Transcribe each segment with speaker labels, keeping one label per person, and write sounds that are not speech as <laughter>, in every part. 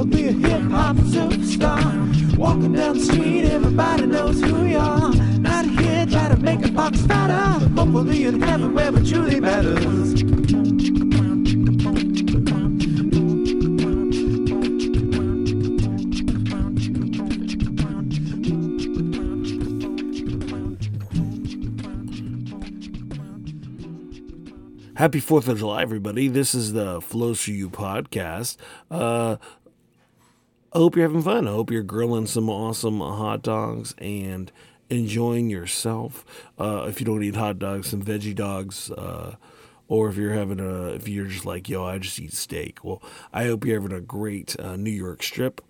Speaker 1: you'll be a hip hop superstar. Walking down the street, everybody knows who you are. Not here try to make a box. Hopefully truly matters.
Speaker 2: Happy Fourth of July, everybody! This is the Flows for You podcast. Uh, I hope you're having fun. I hope you're grilling some awesome hot dogs and enjoying yourself. Uh, if you don't eat hot dogs, some veggie dogs. Uh, or if you're having a, if you're just like, yo, I just eat steak. Well, I hope you're having a great uh, New York strip,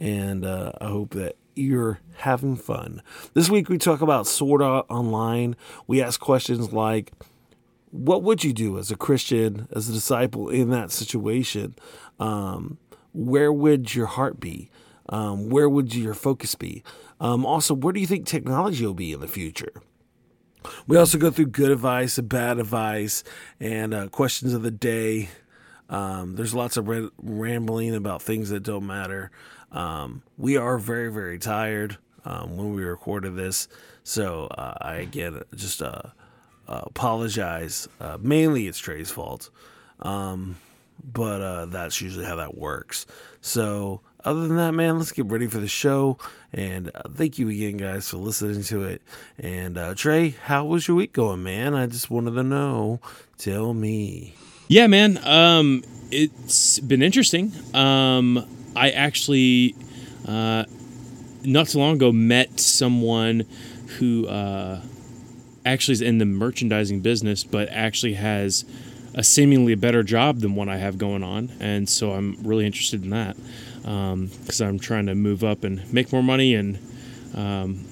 Speaker 2: and uh, I hope that you're having fun. This week we talk about Sword Art Online. We ask questions like, what would you do as a Christian, as a disciple in that situation? Um, where would your heart be? Um, where would your focus be? Um, also, where do you think technology will be in the future? We also go through good advice and bad advice and uh, questions of the day. Um, there's lots of re- rambling about things that don't matter. Um, we are very, very tired um, when we recorded this. So uh, I, again, just uh, uh, apologize. Uh, mainly it's Trey's fault. Um, but uh, that's usually how that works. So, other than that, man, let's get ready for the show. And uh, thank you again, guys, for listening to it. And uh, Trey, how was your week going, man? I just wanted to know. Tell me.
Speaker 3: Yeah, man. Um, it's been interesting. Um, I actually, uh, not too long ago, met someone who uh, actually is in the merchandising business, but actually has a seemingly better job than what I have going on, and so I'm really interested in that because um, I'm trying to move up and make more money. And um,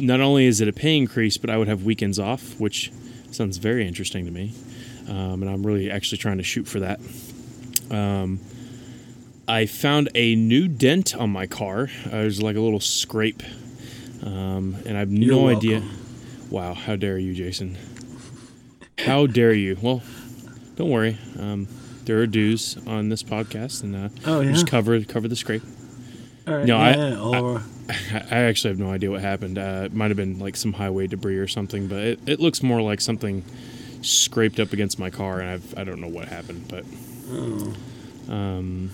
Speaker 3: not only is it a pay increase, but I would have weekends off, which sounds very interesting to me. Um, and I'm really actually trying to shoot for that. Um, I found a new dent on my car. Uh, there's like a little scrape, um, and I have
Speaker 2: You're
Speaker 3: no
Speaker 2: welcome.
Speaker 3: idea. Wow, how dare you, Jason? How dare you? Well, don't worry. Um, there are dues on this podcast, and uh,
Speaker 4: Oh, yeah?
Speaker 3: just cover cover the scrape.
Speaker 4: All right.
Speaker 3: No, I-
Speaker 4: or, <laughs>
Speaker 3: I I actually have no idea what happened. Uh, it might have been like some highway debris or something, but it, it looks more like something scraped up against my car, and I've, I don't know what happened, but
Speaker 4: oh,
Speaker 3: um,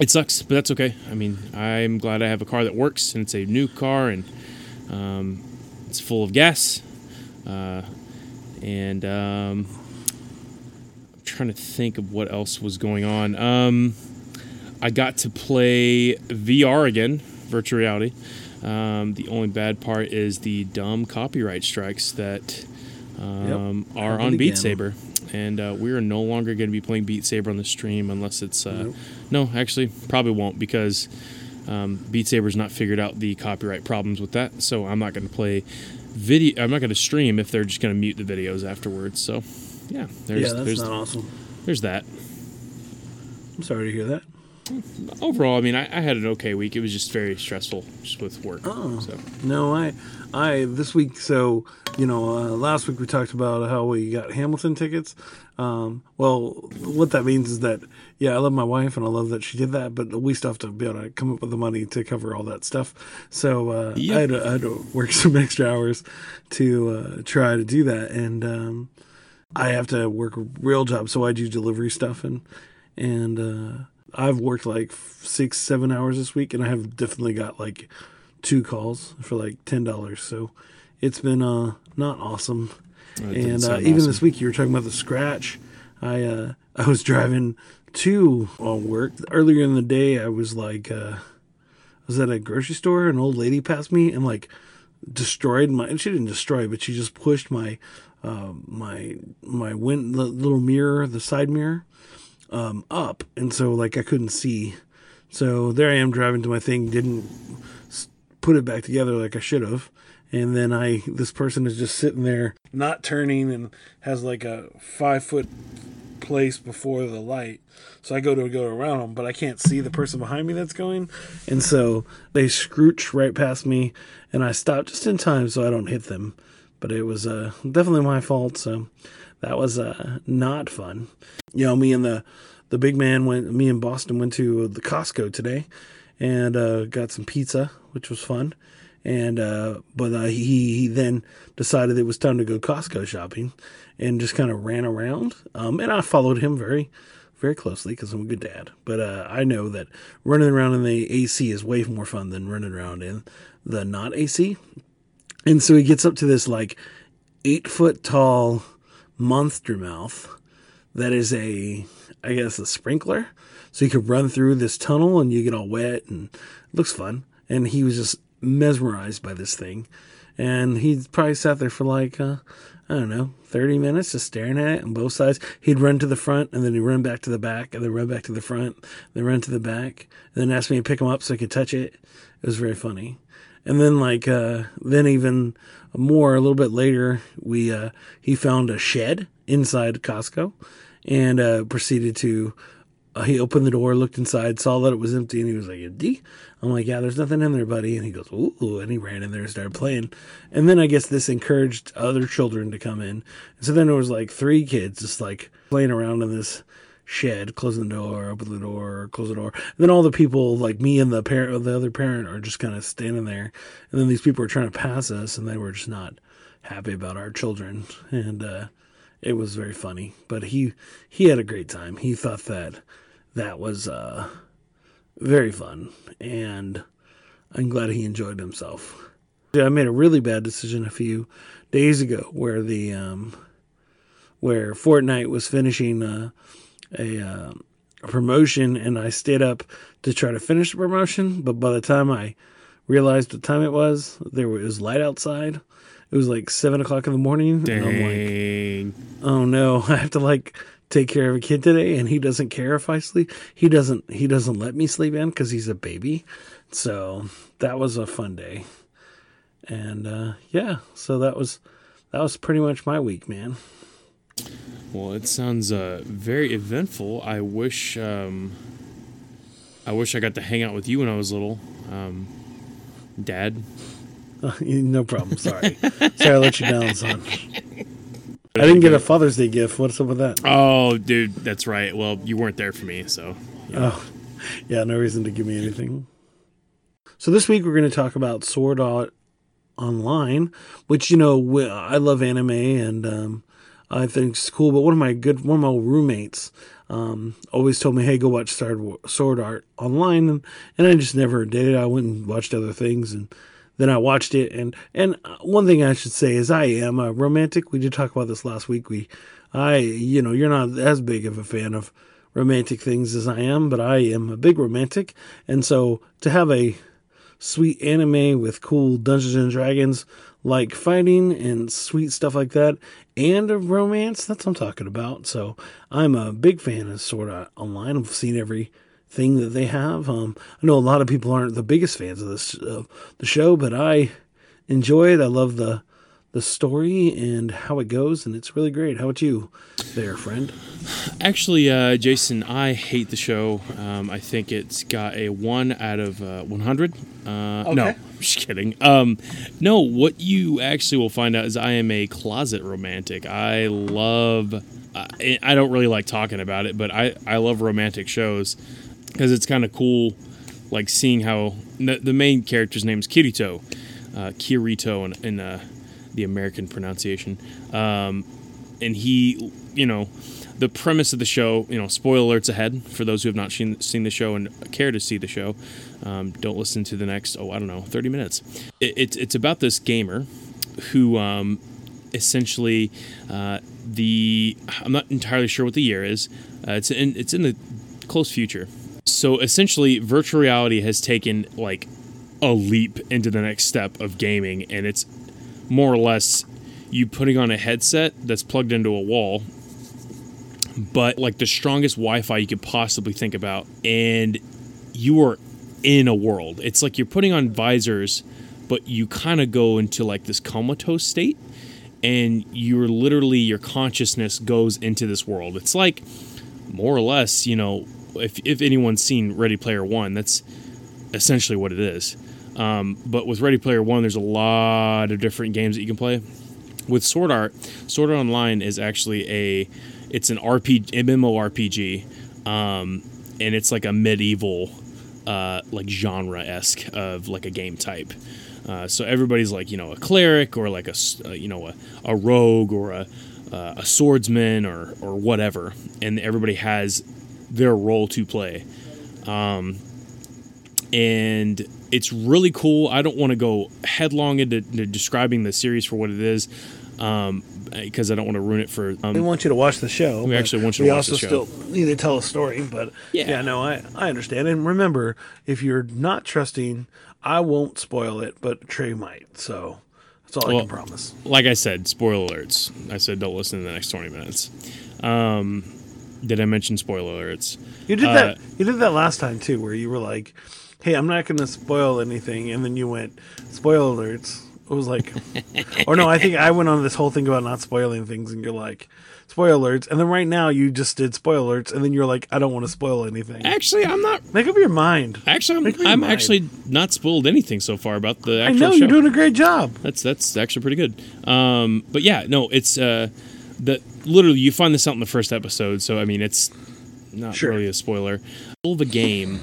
Speaker 3: it sucks. But that's okay. I mean, I'm glad I have a car that works, and it's a new car, and um, it's full of gas. Uh, and um, trying to think of what else was going on. Um, I got to play VR again, virtual reality. Um, the only bad part is the dumb copyright strikes that um, are on Beat. Saber, and uh, we are no longer going to be playing Beat Saber on the stream unless it's. Uh,
Speaker 4: Nope.
Speaker 3: No, actually, probably won't because um, Beat Saber's not figured out the copyright problems with that. So I'm not going to play video. I'm not going to stream if they're just going to mute the videos afterwards. So yeah, there's
Speaker 4: yeah, that's
Speaker 3: there's
Speaker 4: not awesome.
Speaker 3: there's that.
Speaker 4: I'm sorry to hear that.
Speaker 3: Overall, I mean, I, I had an okay week. It was just very stressful, just with work.
Speaker 4: Oh.
Speaker 3: So
Speaker 4: No, I, I this week. So you know, uh, last week we talked about how we got Hamilton tickets. Um, well, what that means is that yeah, I love my wife and I love that she did that, but we still have to be able to come up with the money to cover all that stuff. So uh,
Speaker 3: Yep.
Speaker 4: I, had to, I had to work <laughs> some extra hours to uh, try to do that, and um, I have to work a real job, so I do delivery stuff and and uh, I've worked like six, seven hours this week, and I have definitely got like two calls for like ten dollars. So it's been uh not awesome. and uh, even
Speaker 3: awesome.
Speaker 4: this week, you were talking about the scratch. I uh <laughs> I was driving to on work earlier in the day. I was like uh I was at a grocery store. An old lady passed me and like destroyed my. And she didn't destroy, but she just pushed my uh, my my win the little mirror, the side mirror, um, up, and so like I couldn't see. So there I am driving to my thing, didn't put it back together like I should have. And then I, this person is just sitting there, not turning, and has like a five foot place before the light. So I go to go around them, but I can't see the person behind me that's going. And so they scrooch right past me, and I stop just in time so I don't hit them. But it was uh, definitely my fault. So that was uh, not fun. You know, me and the the big man went. Me and Boston went to the Costco today, and uh, got some pizza, which was fun. And uh, but uh, he, he then decided it was time to go Costco shopping, and just kind of ran around. Um, and I followed him very, very closely because I'm a good dad. But uh, I know that running around in the AC is way more fun than running around in the not AC. And so he gets up to this like eight foot tall monster mouth that is a, I guess, a sprinkler. So you could run through this tunnel and you get all wet and it looks fun. And he was just mesmerized by this thing. And he probably sat there for like, uh, I don't know, 30 minutes just staring at it on both sides. He'd run to the front and then he'd run back to the back and then run back to the front, then run to the back, and then ask me to pick him up so I could touch it. It was very funny. And then like, uh, then even more, a little bit later, we, uh, he found a shed inside Costco and, uh, proceeded to, uh, he opened the door, looked inside, saw that it was empty, and he was like, "Empty?" I'm like, "Yeah, there's nothing in there, buddy." And he goes, "Ooh!" And he ran in there and started playing. And then I guess this encouraged other children to come in. And so then there was like three kids just like playing around in this shed, closing the door, open the door, close the door. And then all the people, like me and the parent, the other parent, are just kind of standing there. And then these people are trying to pass us, and they were just not happy about our children. And uh, it was very funny. But he he had a great time. He thought that that was uh, very fun, and I'm glad he enjoyed himself. I made a really bad decision a few days ago where the um, where Fortnite was finishing uh, a, uh, a promotion, and I stayed up to try to finish the promotion. But by the time I realized what time it was, there was light outside. It was like seven o'clock in the morning. And I'm like, oh no, <laughs> I have to like take care of a kid today, and he doesn't care if I sleep. He doesn't. He doesn't let me sleep in because he's a baby. So that was a fun day, and uh, yeah, so that was that was pretty much my week, man.
Speaker 3: Well, it sounds uh, very eventful. I wish um, I wish I got to hang out with you when I was little, um, Dad. <laughs>
Speaker 4: no problem. Sorry, sorry, I let you down, son. I didn't get a Father's Day gift. What's up with that?
Speaker 3: Oh, dude, that's right. Well, you weren't there for me, so
Speaker 4: Oh, yeah, no reason to give me anything. So this week we're going to talk about Sword Art Online, which you know I love anime and um, I think it's cool. But one of my good, one of my roommates um, always told me, "Hey, go watch Sword Art Online," and, and I just never did it. I went and watched other things and. Then I watched it, and and one thing I should say is I am a romantic. We did talk about this last week. We, I, you know, you're not as big of a fan of romantic things as I am, but I am a big romantic, and so to have a sweet anime with cool Dungeons and Dragons like fighting and sweet stuff like that, and a romance, that's what I'm talking about. So I'm a big fan of Sword Art Online. I've seen every thing that they have. Um, I know a lot of people aren't the biggest fans of this uh, the show, but I enjoy it. I love the the story and how it goes, and it's really great. How about you, there, friend?
Speaker 3: Actually, uh, Jason, I hate the show. Um, I think it's got a one out of uh, 100. Uh, No, I'm <laughs> just kidding. Um, no, what you actually will find out is I am a closet romantic. I love. I, I don't really like talking about it, but I, I love romantic shows because it's kind of cool, like seeing how the, the main character's name is Kirito, uh, Kirito in, in uh, the American pronunciation. Um, and he, you know, the premise of the show, you know, spoiler alerts ahead for those who have not seen, seen the show and care to see the show. Um, don't listen to the next, oh, I don't know, 30 minutes. It, it's, it's about this gamer who um, essentially uh, the, I'm not entirely sure what the year is. Uh, it's in, it's in the close future. So essentially, virtual reality has taken like a leap into the next step of gaming, and it's more or less you putting on a headset that's plugged into a wall, but like the strongest Wi Fi you could possibly think about, and you are in a world. It's like you're putting on visors, but you kind of go into like this comatose state, and you're literally, your consciousness goes into this world. It's like more or less, you know, if, if anyone's seen Ready Player One, that's essentially what it is. Um, but with Ready Player One, there's a lot of different games that you can play. With Sword Art, Sword Art Online is actually a it's an RPG MMORPG um, and it's like a medieval, uh, like genre esque of like a game type. Uh, so everybody's like you know a cleric or like a uh, you know a, a rogue or a uh, a swordsman or or whatever, and everybody has their role to play. Um, and it's really cool. I don't want to go headlong into, into describing the series for what it is, um, because I don't want to ruin it for. Um,
Speaker 4: We want you to watch the show.
Speaker 3: We actually want you to watch the show.
Speaker 4: We also still need to tell a story, but
Speaker 3: Yeah.
Speaker 4: yeah, no, I I understand. And remember, if you're not trusting, I won't spoil it, but Trey might. So that's all I
Speaker 3: Well-
Speaker 4: can promise.
Speaker 3: like I said, spoiler alerts. I said don't listen in the next twenty minutes. Um, did I mention spoiler alerts?
Speaker 4: You did
Speaker 3: uh,
Speaker 4: that. You did that last time too, where you were like, "Hey, I'm not going to spoil anything," and then you went, "Spoil alerts." It was like, or no, I think I went on this whole thing about not spoiling things, and you're like, "Spoil alerts," and then right now you just did spoil alerts, and then you're like, "I don't want to spoil anything."
Speaker 3: Actually, I'm not.
Speaker 4: Make up your mind.
Speaker 3: Actually,
Speaker 4: Make up
Speaker 3: I'm,
Speaker 4: your
Speaker 3: I'm
Speaker 4: mind.
Speaker 3: actually not spoiled anything so far about the
Speaker 4: I
Speaker 3: actual
Speaker 4: know
Speaker 3: show.
Speaker 4: you're doing a great job.
Speaker 3: That's that's actually pretty good. Um, but yeah, no, it's uh, the literally you find this out in the first episode, so I mean it's not
Speaker 4: Sure.
Speaker 3: really a spoiler. All the game,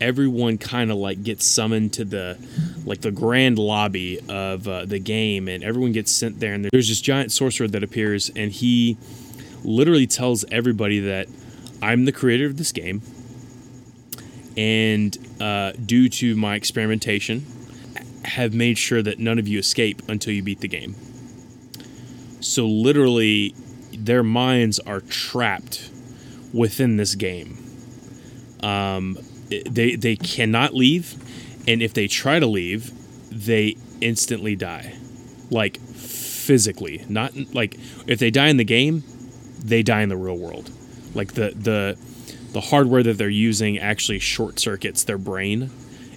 Speaker 3: everyone kind of like gets summoned to the like the grand lobby of uh, the game, and everyone gets sent there. And there's this giant sorcerer that appears, and he literally tells everybody that I'm the creator of this game, and uh, due to my experimentation, have made sure that none of you escape until you beat the game. So literally, their minds are trapped within this game. Um, they they cannot leave, and if they try to leave, they instantly die, like physically. Not like if they die in the game, they die in the real world. Like the the the hardware that they're using actually short circuits their brain.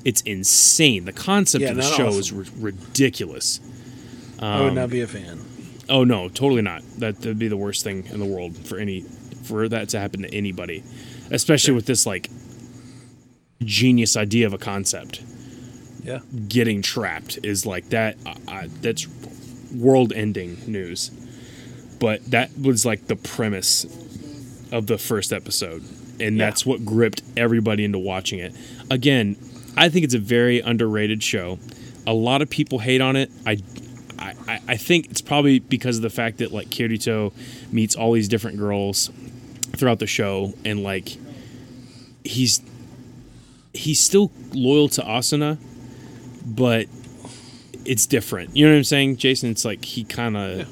Speaker 3: It's insane. The concept
Speaker 4: Yeah,
Speaker 3: of the show
Speaker 4: awesome.
Speaker 3: is ri- ridiculous.
Speaker 4: I would um, not be a fan.
Speaker 3: Oh no, totally not. That would be the worst thing in the world for any for that to happen to anybody, especially with this like genius idea of a concept.
Speaker 4: Yeah.
Speaker 3: Getting trapped is like that. I, I, that's world-ending news. But that was like the premise of the first episode, and
Speaker 4: Yeah.
Speaker 3: that's what gripped everybody into watching it. Again, I think it's a very underrated show. A lot of people hate on it. I I, I- I think it's probably because of the fact that like Kirito meets all these different girls throughout the show and like he's he's still loyal to Asuna, but it's different. You know what I'm saying, Jason? It's like he kind of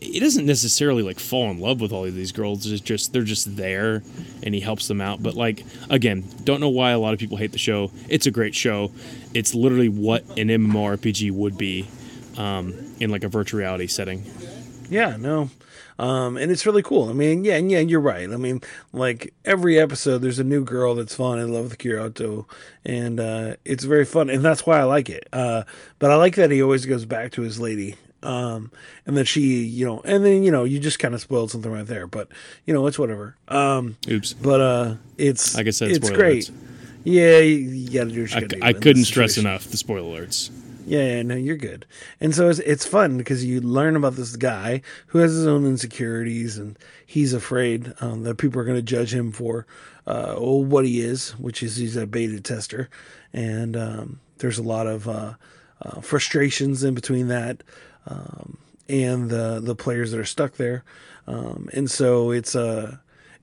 Speaker 3: he doesn't necessarily like fall in love with all of these girls. It's just they're just there, and he helps them out. But like again, don't know why a lot of people hate the show. It's a great show. It's literally what an MMORPG would be um, in like a virtual reality setting.
Speaker 4: Yeah, no. Um, and it's really cool. I mean, yeah, and yeah, you're right. I mean, like every episode, there's a new girl that's falling in love with Kirito, and uh, it's very fun, and that's why I like it. Uh, but I like that he always goes back to his lady, um, and that she, you know, and then you know, you just kind of spoiled something right there, but you know, it's whatever. Um,
Speaker 3: Oops.
Speaker 4: but uh, it's
Speaker 3: Like I said,
Speaker 4: it's great.
Speaker 3: alerts.
Speaker 4: Yeah, you, you got to do what you
Speaker 3: I,
Speaker 4: got to do.
Speaker 3: I couldn't stress enough the spoiler alerts.
Speaker 4: Yeah, yeah, no, you're good. And so it's it's fun because you learn about this guy who has his own insecurities, and he's afraid um, that people are going to judge him for uh, what he is, which is he's a beta tester, and um, there's a lot of uh, uh, frustrations in between that um, and the the players that are stuck there, um, and so it's uh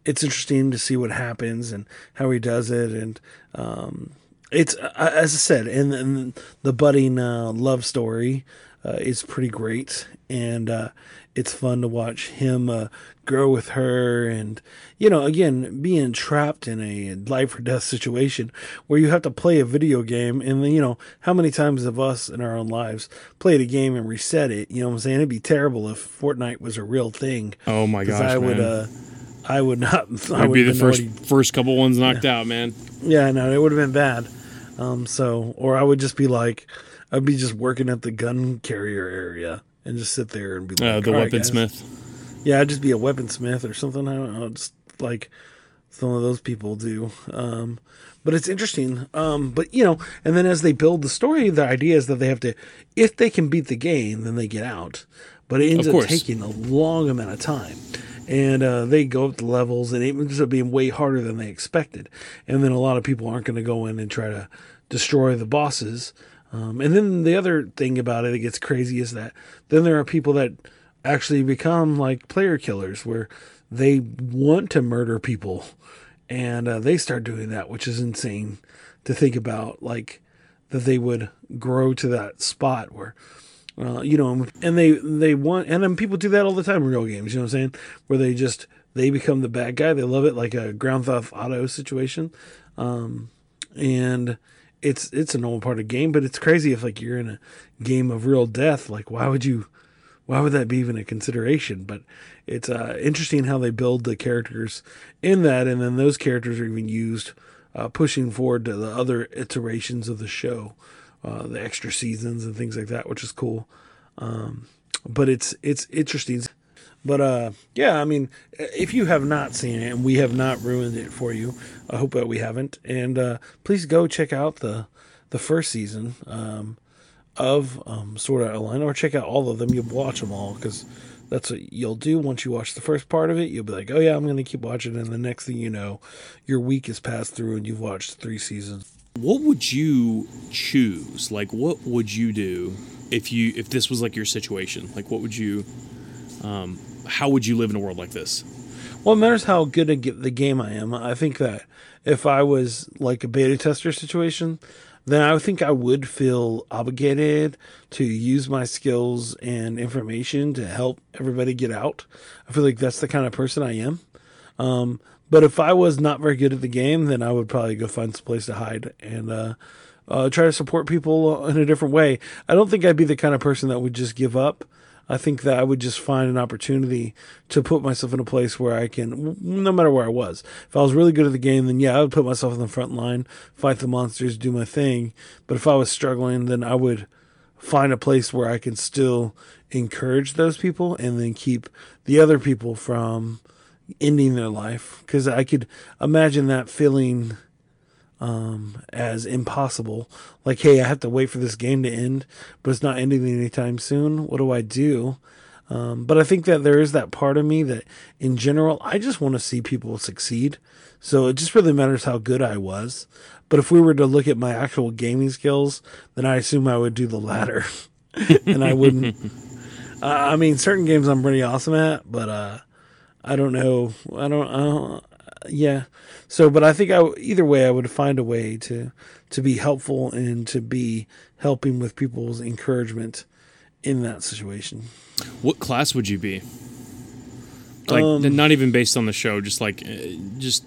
Speaker 4: it's interesting to see what happens and how he does it, and um, it's uh, as I said, and, and the budding uh, love story uh, is pretty great, and uh, it's fun to watch him uh, grow with her, and you know, again, being trapped in a life or death situation where you have to play a video game, and you know, how many times have us in our own lives played a game and reset it? You know what I'm saying? It'd be terrible if Fortnite was a real thing.
Speaker 3: Oh my gosh,
Speaker 4: I would,
Speaker 3: man.
Speaker 4: uh, I would not. <laughs> I
Speaker 3: I'd
Speaker 4: would
Speaker 3: be the first first couple ones knocked out, man.
Speaker 4: yeah, no, it would have been bad. Um, so, or I would just be like, I'd be just working at the gun carrier area and just sit there and be like,
Speaker 3: Uh, the
Speaker 4: "All right, guys."
Speaker 3: weaponsmith.
Speaker 4: Yeah, I'd just be a weaponsmith or something. I don't know, just like some of those people do. Um, but it's interesting. Um, but you know, and then as they build the story, the idea is that they have to, if they can beat the game, then they get out. But it ends up taking a long amount of time. And uh, they go up the levels, and it ends up being way harder than they expected. And then a lot of people aren't going to go in and try to destroy the bosses. Um, and then the other thing about it that gets crazy is that then there are people that actually become like player killers, where they want to murder people, and uh, they start doing that, which is insane to think about. Like that they would grow to that spot where uh, you know, and they they want, and then people do that all the time in real games. You know what I'm saying? Where they just they become the bad guy. They love it, like a Grand Theft Auto situation, um, and it's it's a normal part of game. But it's crazy if like you're in a game of real death. Like, why would you? Why would that be even a consideration? But it's uh, interesting how they build the characters in that, and then those characters are even used uh, pushing forward to the other iterations of the show uh, the extra seasons and things like that, which is cool. Um, but it's it's interesting. But uh, yeah, I mean, if you have not seen it and we have not ruined it for you, I hope that we haven't. And uh, please go check out the the first season um, of um, Sword Art Online, or check out all of them. You'll watch them all because that's what you'll do once you watch the first part of it. You'll be like, oh yeah, I'm going to keep watching, and the next thing you know, your week has passed through and you've watched three seasons.
Speaker 3: What would you choose? Like, what would you do if you if this was like your situation? Like, what would you? Um, how would you live in a world like this?
Speaker 4: Well, it matters how good the game I am. I think that if I was like a beta tester situation, then I think I would feel obligated to use my skills and information to help everybody get out. I feel like that's the kind of person I am. Um, but if I was not very good at the game, then I would probably go find some place to hide and uh, uh, try to support people in a different way. I don't think I'd be the kind of person that would just give up. I think that I would just find an opportunity to put myself in a place where I can, no matter where I was. If I was really good at the game, then yeah, I would put myself in the front line, fight the monsters, do my thing. But if I was struggling, then I would find a place where I can still encourage those people and then keep the other people from ending their life because I could imagine that feeling um, as impossible. Like, hey, I have to wait for this game to end, but it's not ending anytime soon. What do I do? Um, but I think that there is that part of me that, in general, I just want to see people succeed. So it just really matters how good I was. But if we were to look at my actual gaming skills, then I assume I would do the latter, <laughs> and I wouldn't. <laughs> uh, I mean, certain games I'm pretty awesome at, but uh, I don't know. I don't. I don't yeah. So, but I think I either way I would find a way to to be helpful and to be helping with people's encouragement in that situation.
Speaker 3: What class would you be? Like
Speaker 4: Um,
Speaker 3: not even based on the show, just like uh, just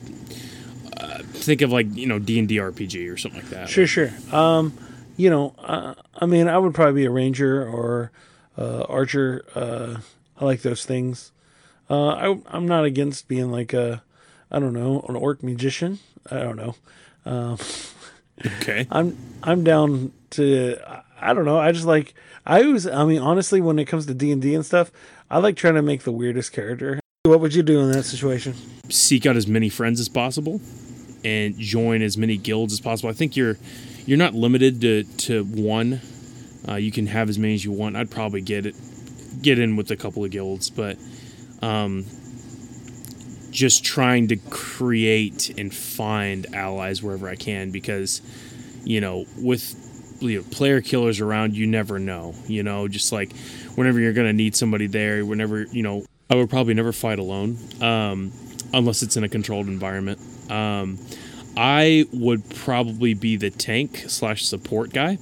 Speaker 3: uh, think of like you know D and D RPG or something like that.
Speaker 4: Sure, sure. Um, you know, uh, I mean, I would probably be a ranger or uh, archer. Uh, I like those things. Uh, I, I'm not against being like a, I don't know, an orc magician. I don't know. Um, <laughs>
Speaker 3: Okay.
Speaker 4: I'm I'm down to I- don't know. I just like I always I mean honestly when it comes to D and D and stuff, I like trying to make the weirdest character. What would you do in that situation?
Speaker 3: Seek out as many friends as possible and join as many guilds as possible. I think you're you're not limited to to one. Uh, you can have as many as you want. I'd probably get it get in with a couple of guilds, but um, just trying to create and find allies wherever I can because you know with you know, player killers around you never know you know just like whenever you're gonna need somebody there whenever you know I would probably never fight alone um, unless it's in a controlled environment. Um, I would probably be the tank slash support guy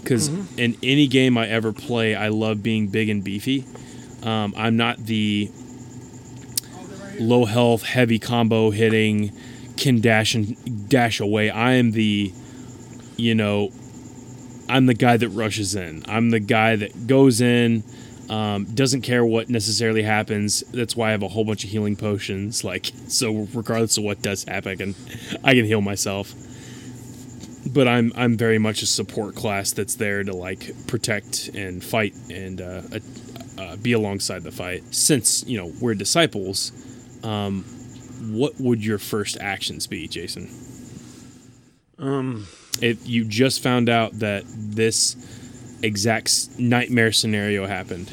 Speaker 3: because in any game I ever play I love being big and beefy. Um, I'm not the low health, heavy combo hitting, can dash and dash away. I am the, you know, I'm the guy that rushes in. I'm the guy that goes in, um, doesn't care what necessarily happens. That's why I have a whole bunch of healing potions. Like so, regardless of what does happen, I can, I can heal myself. But I'm I'm very much a support class that's there to like protect and fight and uh, uh, be alongside the fight. Since you know we're disciples, um, what would your first actions be, Jason?
Speaker 4: Um,
Speaker 3: If you just found out that this exact nightmare scenario happened,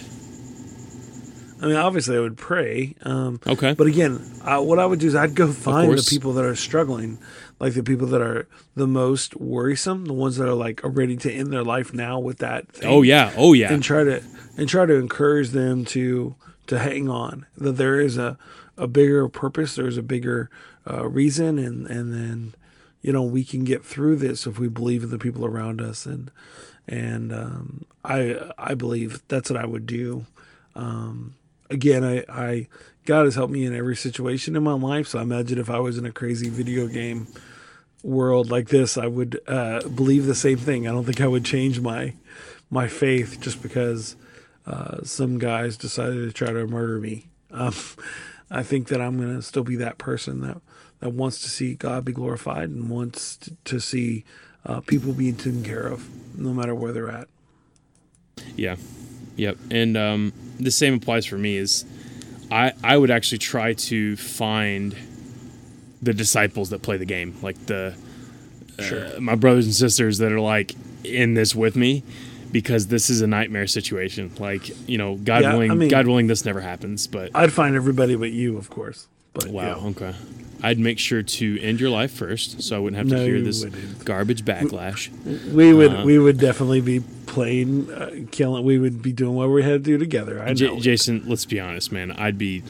Speaker 4: I mean, obviously, I would pray. Um,
Speaker 3: Okay.
Speaker 4: But again, uh, what I would do is I'd go find the people that are struggling, like the people that are the most worrisome, the ones that are like are ready to end their life now with that. Thing,
Speaker 3: Oh yeah. Oh yeah.
Speaker 4: and try to and try to encourage them to to hang on. That there is a a bigger purpose. There's a bigger uh, reason, and and then you know we can get through this if we believe in the people around us and and um, I I believe that's what I would do. Um, again, I, I God has helped me in every situation in my life. So I imagine if I was in a crazy video game world like this, I would uh, believe the same thing. I don't think I would change my my faith just because uh, some guys decided to try to murder me. Um, I think that I'm going to still be that person that that wants to see God be glorified and wants to, to see uh, people being taken care of, no matter where they're at.
Speaker 3: Yeah. Yep. And um, the same applies for me is I I would actually try to find the disciples that play the game, like the uh, my brothers and sisters that are like in this with me because this is a nightmare situation. Like, you know, God
Speaker 4: Yeah,
Speaker 3: willing,
Speaker 4: I mean-
Speaker 3: God willing this never happens, but
Speaker 4: I'd find everybody but you, of course. But
Speaker 3: wow,
Speaker 4: yeah.
Speaker 3: okay. I'd make sure to end your life first so I wouldn't have to
Speaker 4: No,
Speaker 3: hear this
Speaker 4: wouldn't.
Speaker 3: garbage backlash.
Speaker 4: we would
Speaker 3: Uh-huh.
Speaker 4: we would definitely be playing, uh, killing. We would be doing what we had to do together. I know.
Speaker 3: Jason, let's be honest, man. I'd be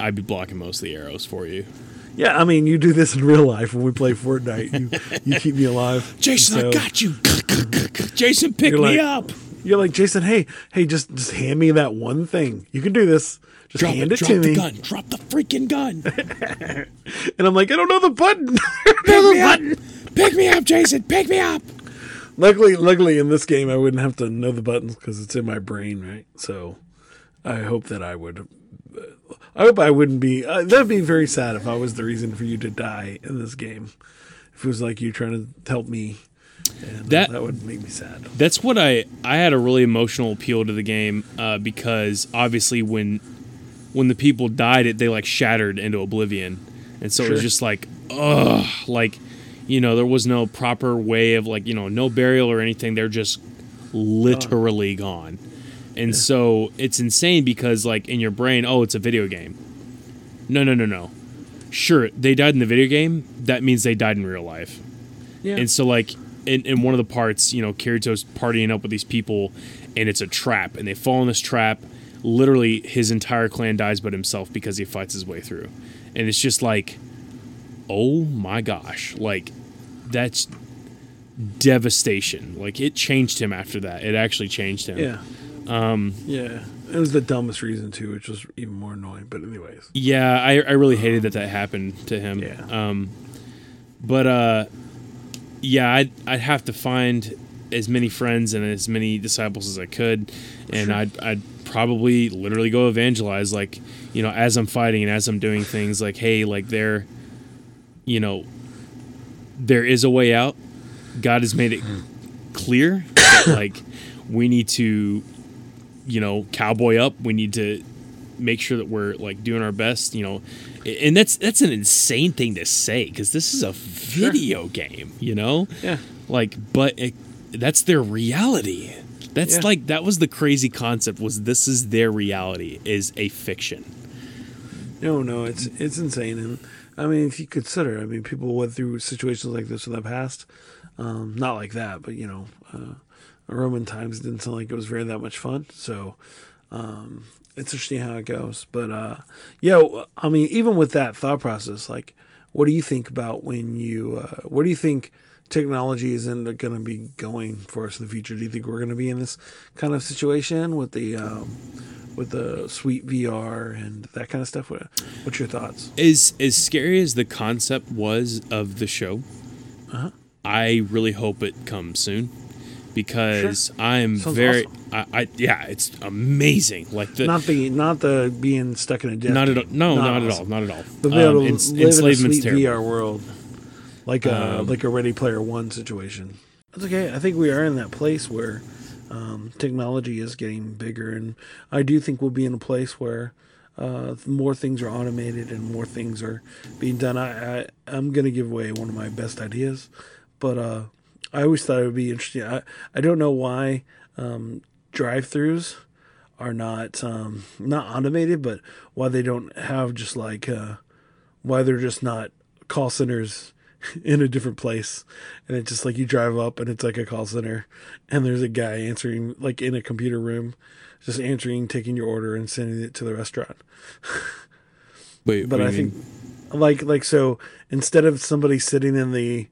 Speaker 3: I'd be blocking most of the arrows for you.
Speaker 4: yeah, I mean, you do this in real life when we play Fortnite. You you keep me alive.
Speaker 3: Jason,
Speaker 4: So
Speaker 3: I got you. Jason, pick
Speaker 4: You're
Speaker 3: me
Speaker 4: like-
Speaker 3: up.
Speaker 4: You're like Jason. Hey, hey, just just hand me that one thing. You can do this. Just
Speaker 3: Drop
Speaker 4: hand
Speaker 3: it.
Speaker 4: to
Speaker 3: the
Speaker 4: me.
Speaker 3: gun. Drop the freaking gun. <laughs>
Speaker 4: And I'm like, I don't know the button. <laughs>
Speaker 3: Pick me up. Pick me up, Jason. Pick me up.
Speaker 4: luckily, luckily in this game, I wouldn't have to know the buttons because it's in my brain, right? So, I hope that I would. I hope I wouldn't be. Uh, that'd be very sad if I was the reason for you to die in this game. If it was like you trying to help me,
Speaker 3: That-
Speaker 4: that would make me sad.
Speaker 3: That's what I I had a really emotional appeal to the game uh, because obviously when when the people died, it they like shattered into oblivion, and so it was just like ugh, like you know there was no proper way of like you know no burial or anything. They're just literally gone, and so it's insane because like in your brain, oh, it's a video game. No, no, no, no. Sure, they died in the video game. That means they died in real life.
Speaker 4: Yeah,
Speaker 3: And so, like, in, in one of the parts, you know, Kirito's partying up with these people, and it's a trap, and they fall in this trap. Literally, his entire clan dies but himself because he fights his way through. And it's just like, oh my gosh. Like, that's devastation. Like, it changed him after that. It actually changed him.
Speaker 4: yeah, um, yeah. It was the dumbest reason too, which was even more annoying. But anyways,
Speaker 3: Yeah, I, I really hated that that happened to him.
Speaker 4: Yeah.
Speaker 3: Um, but uh, yeah, I'd I'd have to find as many friends and as many disciples as I could, and I'd I'd probably literally go evangelize, like you know, as I'm fighting and as I'm doing things, like hey, like there, you know, there is a way out. God has made it clear that like we need to you know cowboy up we need to make sure that we're like doing our best you know and that's that's an insane thing to say because this is a video game you know
Speaker 4: yeah,
Speaker 3: like but it, that's their reality that's
Speaker 4: Yeah.
Speaker 3: like that was the crazy concept was this is their reality is a fiction
Speaker 4: No, no, it's it's insane, and I mean, if you consider, I mean, people went through situations like this in the past, um, not like that, but you know, uh, Roman times didn't sound like it was very that much fun. So, um, interesting how it goes. But uh, yeah, I mean, even with that thought process, like, what do you think about when you? Uh, what do you think? Technology is going to be going for us in the future. Do you think we're going to be in this kind of situation with the um, with the sweet VR and that kind of stuff. What, what's your thoughts?
Speaker 3: as as scary as the concept was of the show
Speaker 4: Uh-huh.
Speaker 3: i really hope it comes soon because i'm
Speaker 4: Sounds
Speaker 3: very
Speaker 4: awesome.
Speaker 3: I, I yeah it's amazing like the
Speaker 4: Not the not the being stuck in a death.
Speaker 3: not at all no not, at
Speaker 4: awesome.
Speaker 3: all not at all
Speaker 4: But be able to
Speaker 3: ens-
Speaker 4: live in a sweet
Speaker 3: terrible.
Speaker 4: VR world, like a
Speaker 3: Um,
Speaker 4: like a Ready Player One situation. That's okay. I think we are in that place where um, technology is getting bigger, and I do think we'll be in a place where uh, more things are automated and more things are being done. I, I I'm gonna give away one of my best ideas, but uh, I always thought it would be interesting. I I don't know why um, drive-throughs are not um, not automated, but why they don't have just like uh, why they're just not call centers <laughs> in a different place, and it's just like you drive up and it's like a call center, and there's a guy answering like in a computer room, just answering, taking your order, and sending it to the restaurant.
Speaker 3: Wait,
Speaker 4: But I think
Speaker 3: mean?
Speaker 4: like like so instead of somebody sitting in the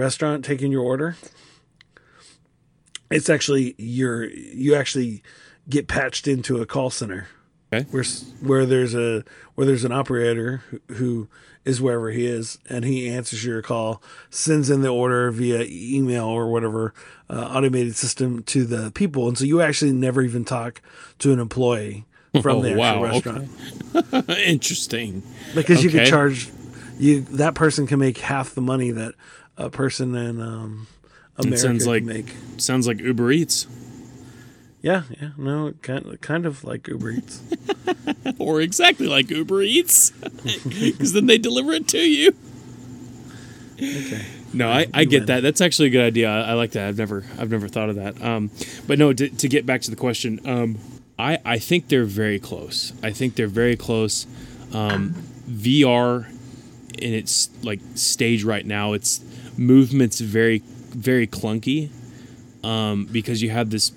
Speaker 4: restaurant taking your order, it's actually you're you actually get patched into a call center.
Speaker 3: Okay.
Speaker 4: where where there's a where there's an operator who, who is wherever he is and he answers your call sends in the order via email or whatever uh, automated system to the people. And so you actually never even talk to an employee <laughs> from
Speaker 3: Oh,
Speaker 4: the actual
Speaker 3: wow,
Speaker 4: restaurant. <laughs>
Speaker 3: Interesting.
Speaker 4: because you could charge you that person can make half the money that a person in um, America
Speaker 3: sounds like-
Speaker 4: make.
Speaker 3: Sounds like Uber Eats,
Speaker 4: Yeah, yeah, no, kind of, kind of like Uber Eats. <laughs>
Speaker 3: or exactly like Uber Eats, <laughs> because then they deliver it to you.
Speaker 4: Okay.
Speaker 3: No, I, I get that. That's actually a good idea. I, I like that. I've never I've never thought of that. Um, but no, to, to get back to the question, um, I I think they're very close. I think they're very close. Um, VR in its like stage right now, its movements very very clunky um, because you have this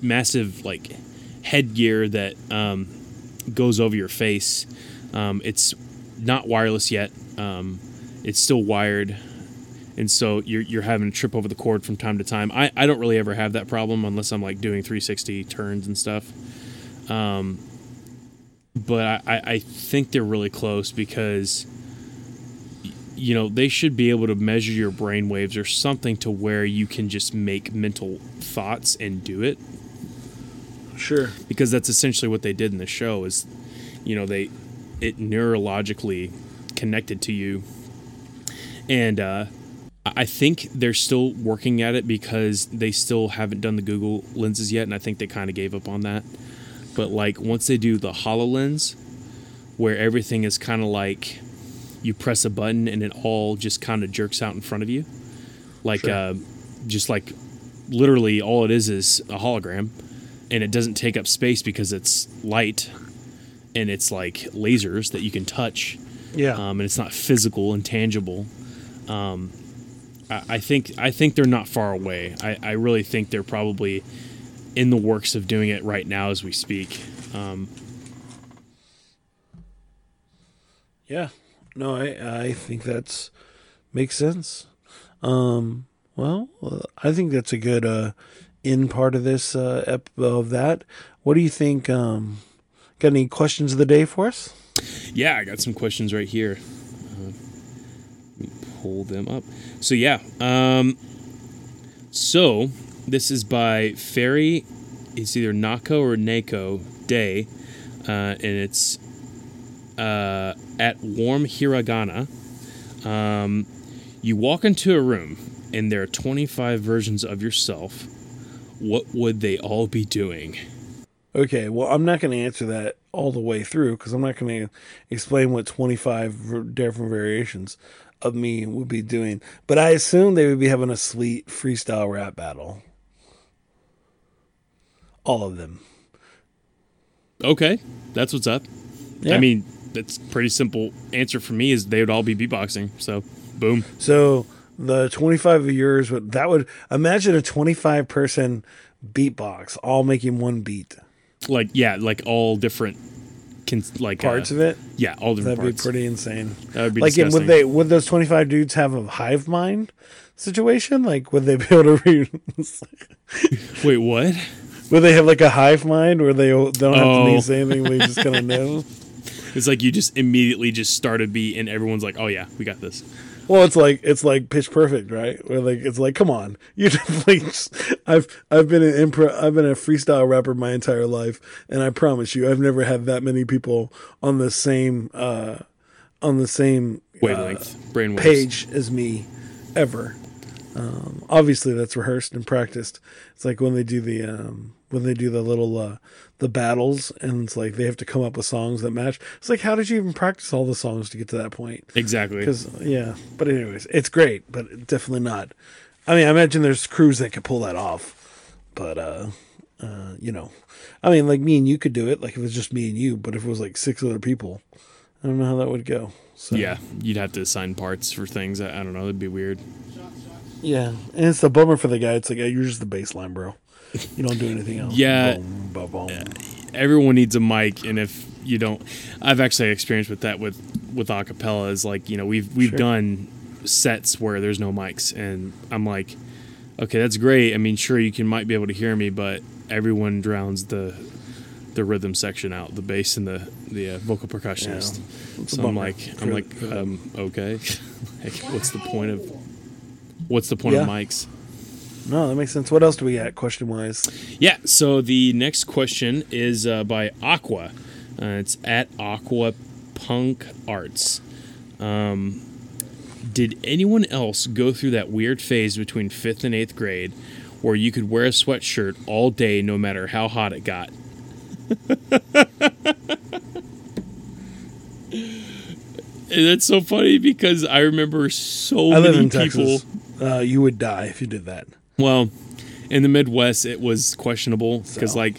Speaker 3: massive like headgear that um, goes over your face. Um, it's not wireless yet. Um, it's still wired, and so you're you're having to trip over the cord from time to time. I, I don't really ever have that problem unless I'm like doing 360 turns and stuff. Um, but I, I, think they're really close because you know they should be able to measure your brain waves or something to where you can just make mental thoughts and do it
Speaker 4: Sure.
Speaker 3: because that's essentially what they did in the show is you know they it neurologically connected to you and uh I I think they're still working at it because they still haven't done the Google lenses yet, and I think they kind of gave up on that. But like once they do the HoloLens, where everything is kind of like you press a button and it all just kind of jerks out in front of you, like
Speaker 4: Sure.
Speaker 3: uh, just like literally all it is is a hologram, and it doesn't take up space because it's light, and it's like lasers that you can touch
Speaker 4: Yeah.
Speaker 3: um, and it's not physical and tangible. Um, I, I think I think they're not far away. I, I really think they're probably in the works of doing it right now as we speak. Um,
Speaker 4: yeah. No, I I think that's makes sense. Um. Well, I think that's a good uh, in part of this uh, ep- of that. What do you think? Um, got any questions of the day for us?
Speaker 3: yeah, I got some questions right here. Uh, let me pull them up. So yeah, um, so this is by Ferry. It's either Nako or Nako Day, uh, and it's uh, at Warm Hiragana. Um, you walk into a room and there are 25 versions of yourself. What would they all be doing?
Speaker 4: Okay, well, I'm not going to answer that all the way through because I'm not going to explain what 25 ver- different variations of me would be doing. But I assume they would be having a sweet freestyle rap battle. All of them.
Speaker 3: Okay, that's what's up.
Speaker 4: Yeah.
Speaker 3: I mean, that's pretty simple answer for me is they would all be beatboxing. So, boom.
Speaker 4: So the 25 of yours would that would imagine a 25 person beatbox all making one beat.
Speaker 3: Like yeah, like all different can like
Speaker 4: Parts
Speaker 3: uh,
Speaker 4: of it.
Speaker 3: Yeah, all different
Speaker 4: That'd be pretty insane.
Speaker 3: that would be
Speaker 4: like,
Speaker 3: disgusting.
Speaker 4: would they? Would those twenty five dudes have a hive mind situation? Like, would they be able to read? <laughs>
Speaker 3: Wait, what?
Speaker 4: would they have like a hive mind where they don't have to
Speaker 3: Oh.
Speaker 4: to say anything? They just kind of know. <laughs>
Speaker 3: It's like you just immediately just start a beat and everyone's like, "Oh yeah, we got this."
Speaker 4: Well, it's like it's like Pitch Perfect, right? Where like it's like, come on, <laughs> you definitely. Just, I've I've been an impro, I've been a freestyle rapper my entire life, and I promise you, I've never had that many people on the same uh on the same
Speaker 3: Wavelength, brainwaves.
Speaker 4: page as me ever. Um, obviously, that's rehearsed and practiced. It's like when they do the um, when they do the little uh, the battles, and it's like they have to come up with songs that match. It's like, how did you even practice all the songs to get to that point?
Speaker 3: Exactly.
Speaker 4: Because yeah, but anyways, it's great, but definitely not. I mean, I imagine there's crews that could pull that off, but uh, Uh, you know, I mean, like me and you could do it, like if it was just me and you, but if it was like six other people, I don't know how that would go. So
Speaker 3: Yeah, you'd have to assign parts for things. I, I don't know. It'd be weird.
Speaker 4: yeah, and it's a bummer for the guy. It's like yeah, you're just the baseline, bro. You don't do anything else.
Speaker 3: Yeah.
Speaker 4: Boom, ba, boom.
Speaker 3: Everyone needs a mic, and if you don't, I've actually experienced with that with with acapella. Is like you know we've we've
Speaker 4: Sure.
Speaker 3: done sets where there's no mics, and I'm like, okay, that's great. I mean, sure you can might be able to hear me, but everyone drowns the the rhythm section out, the bass and the the uh, vocal percussionist.
Speaker 4: It's a
Speaker 3: So I'm like, I'm like, um, okay, <laughs> like, what's the point of what's the point of mics?
Speaker 4: No, that makes sense. What else do we got? Question wise,
Speaker 3: Yeah. So the next question is uh, by Aqua. Uh, it's at Aqua Punk Arts. Um, did anyone else go through that weird phase between fifth and eighth grade, where you could wear a sweatshirt all day, no matter how hot it got? <laughs> And that's so funny because I remember so
Speaker 4: I
Speaker 3: many people.
Speaker 4: Uh, you would die if you did that.
Speaker 3: Well, in the Midwest, it was questionable because,
Speaker 4: So?
Speaker 3: like,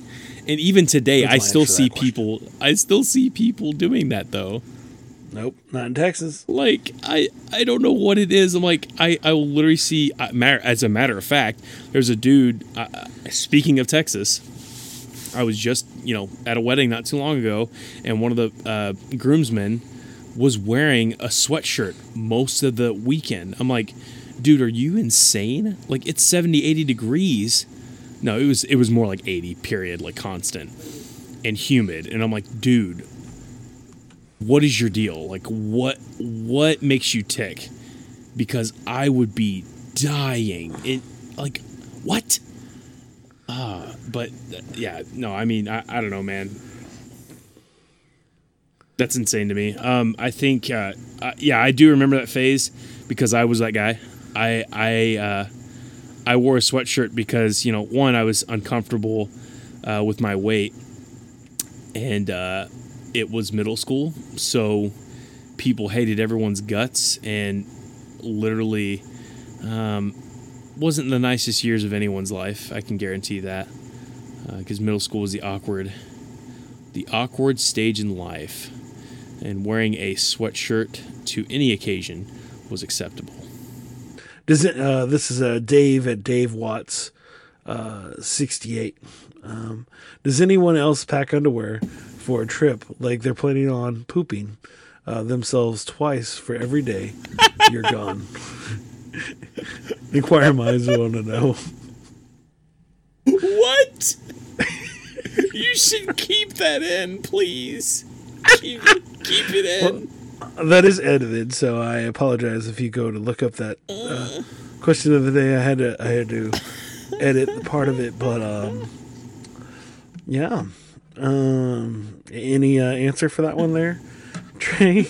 Speaker 3: and even today, I still see people. I still see people doing that though.
Speaker 4: Nope, not in Texas.
Speaker 3: Like, I I don't know what it is. I'm like, I I will literally see. uh, As a matter of fact, there's a dude. Uh, uh, speaking of Texas, I was just you know at a wedding not too long ago, and one of the uh, groomsmen was wearing a sweatshirt most of the weekend. I'm like, dude, are you insane? Like it's 70, 80 degrees. No, it was it was more like 80 period, like constant and humid. And I'm like, dude, what is your deal? Like what what makes you tick? Because I would be dying. It like what? Ah, but uh, yeah, no, I mean, I, I don't know, man. That's insane to me. Um, I think, uh, uh, yeah, I do remember that phase because I was that guy. I I uh, I wore a sweatshirt because you know, one, I was uncomfortable uh, with my weight, and uh, it was middle school, so people hated everyone's guts and literally um, wasn't the nicest years of anyone's life. I can guarantee that because middle school was the awkward, the awkward stage in life, and wearing a sweatshirt to any occasion was acceptable.
Speaker 4: Does it? Uh, this is uh, Dave at Dave Watts, uh, sixty-eight. Um, does anyone else pack underwear for a trip like they're planning on pooping uh, themselves twice for every day you're gone? <laughs> Inquire minds want to know.
Speaker 3: What? you should keep that in, please. Keep, keep it in.
Speaker 4: That is edited, so I apologize if you go to look up that uh, question of the day. I had to I had to edit the part of it, but um, yeah. Um, any uh, answer for that one there, Trey?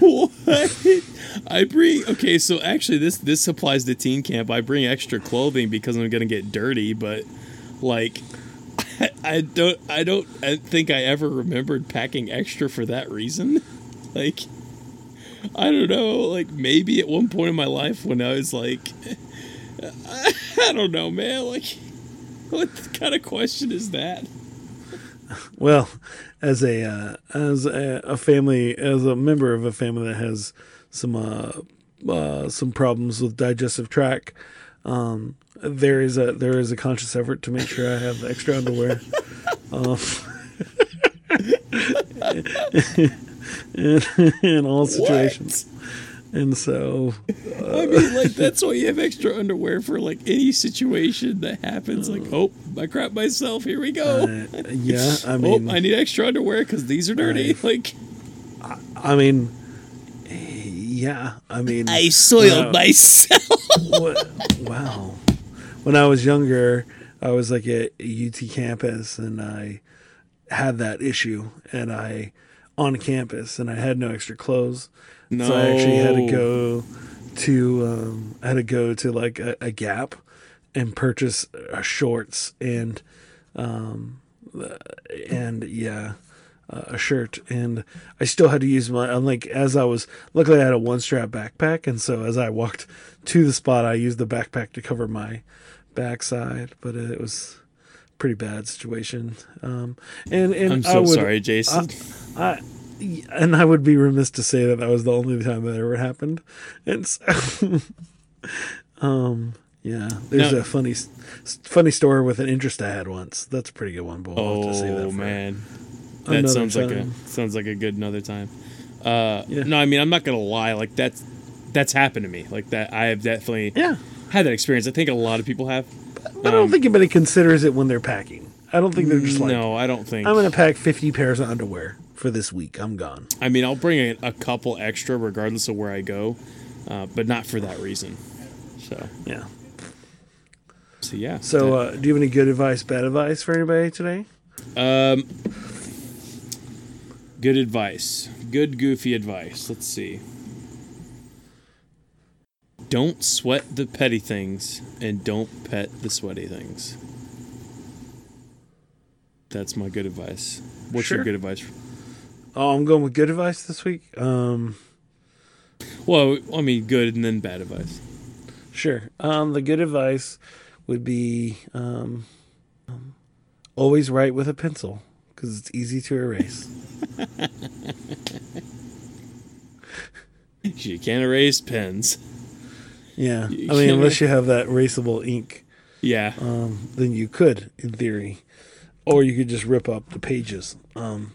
Speaker 3: what? I bring okay, so actually this this applies to teen camp. I bring extra clothing because I'm gonna get dirty, but like <laughs> I, don't I don't I think I ever remembered packing extra for that reason. <laughs> Like I don't know, like maybe at one point in my life when I was like I, <laughs> I don't know, man, like what kind of question is that?
Speaker 4: Well, as a uh, as a, a family, as a member of a family that has some uh, uh, some problems with digestive tract, um, there is a there is a conscious effort to make sure I have extra underwear. um, in, <laughs> in all situations, and so
Speaker 3: I mean, like that's why you have extra underwear for like any situation that happens. Like, oh, I crap myself. Here we go.
Speaker 4: uh, yeah, <laughs> I mean, oh,
Speaker 3: I need extra underwear because these are dirty. Like,
Speaker 4: I mean, yeah, I mean, I
Speaker 3: soiled
Speaker 4: Wow.
Speaker 3: myself.
Speaker 4: What- wow. When I was younger, I was like at UT campus and I had that issue and I on campus and I had no extra clothes.
Speaker 3: No.
Speaker 4: So I actually had to go to um I had to go to like a, a Gap and purchase uh, shorts and um and yeah uh, a shirt and I still had to use my I'm like as I was luckily I had a one strap backpack and so as I walked to the spot I used the backpack to cover my backside, but it was a pretty bad situation. Um, and and
Speaker 3: I'm
Speaker 4: I
Speaker 3: so
Speaker 4: would,
Speaker 3: sorry, Jason.
Speaker 4: I and I would be remiss to say that that was the only time that ever happened. And so, <laughs> um, yeah, there's a funny, funny story with an interest I had once. That's a pretty good one, but we'll have to save that
Speaker 3: oh
Speaker 4: for
Speaker 3: man, that
Speaker 4: another
Speaker 3: sounds like a sounds like a good another time. Uh,
Speaker 4: Yeah.
Speaker 3: No, I mean I'm not gonna lie. Like that's that's happened to me. Like that, I have definitely
Speaker 4: Yeah,
Speaker 3: had that experience. I think a lot of people have.
Speaker 4: but I don't think anybody considers it when they're packing. I don't think they're just like,
Speaker 3: no, I don't think.
Speaker 4: I'm going to pack 50 pairs of underwear for this week. I'm gone.
Speaker 3: I mean, I'll bring a, a couple extra regardless of where I go, uh, but not for that reason. So,
Speaker 4: Yeah.
Speaker 3: so yeah.
Speaker 4: So, uh, do you have any good advice, bad advice for anybody today?
Speaker 3: Um, good advice. Good goofy advice. Let's see. Don't sweat the petty things and don't pet the sweaty things. That's my good advice. What's
Speaker 4: Sure.
Speaker 3: your good advice?
Speaker 4: Oh, I'm going with good advice this week. Um,
Speaker 3: Well, I mean, good and then bad advice.
Speaker 4: Sure. Um, the good advice would be um, um, always write with a pencil because it's easy to erase. <laughs>
Speaker 3: You can't erase pens.
Speaker 4: Yeah.
Speaker 3: You
Speaker 4: I mean, unless you have that erasable ink,
Speaker 3: Yeah.
Speaker 4: um, then you could, in theory, or you could just rip up the pages, um,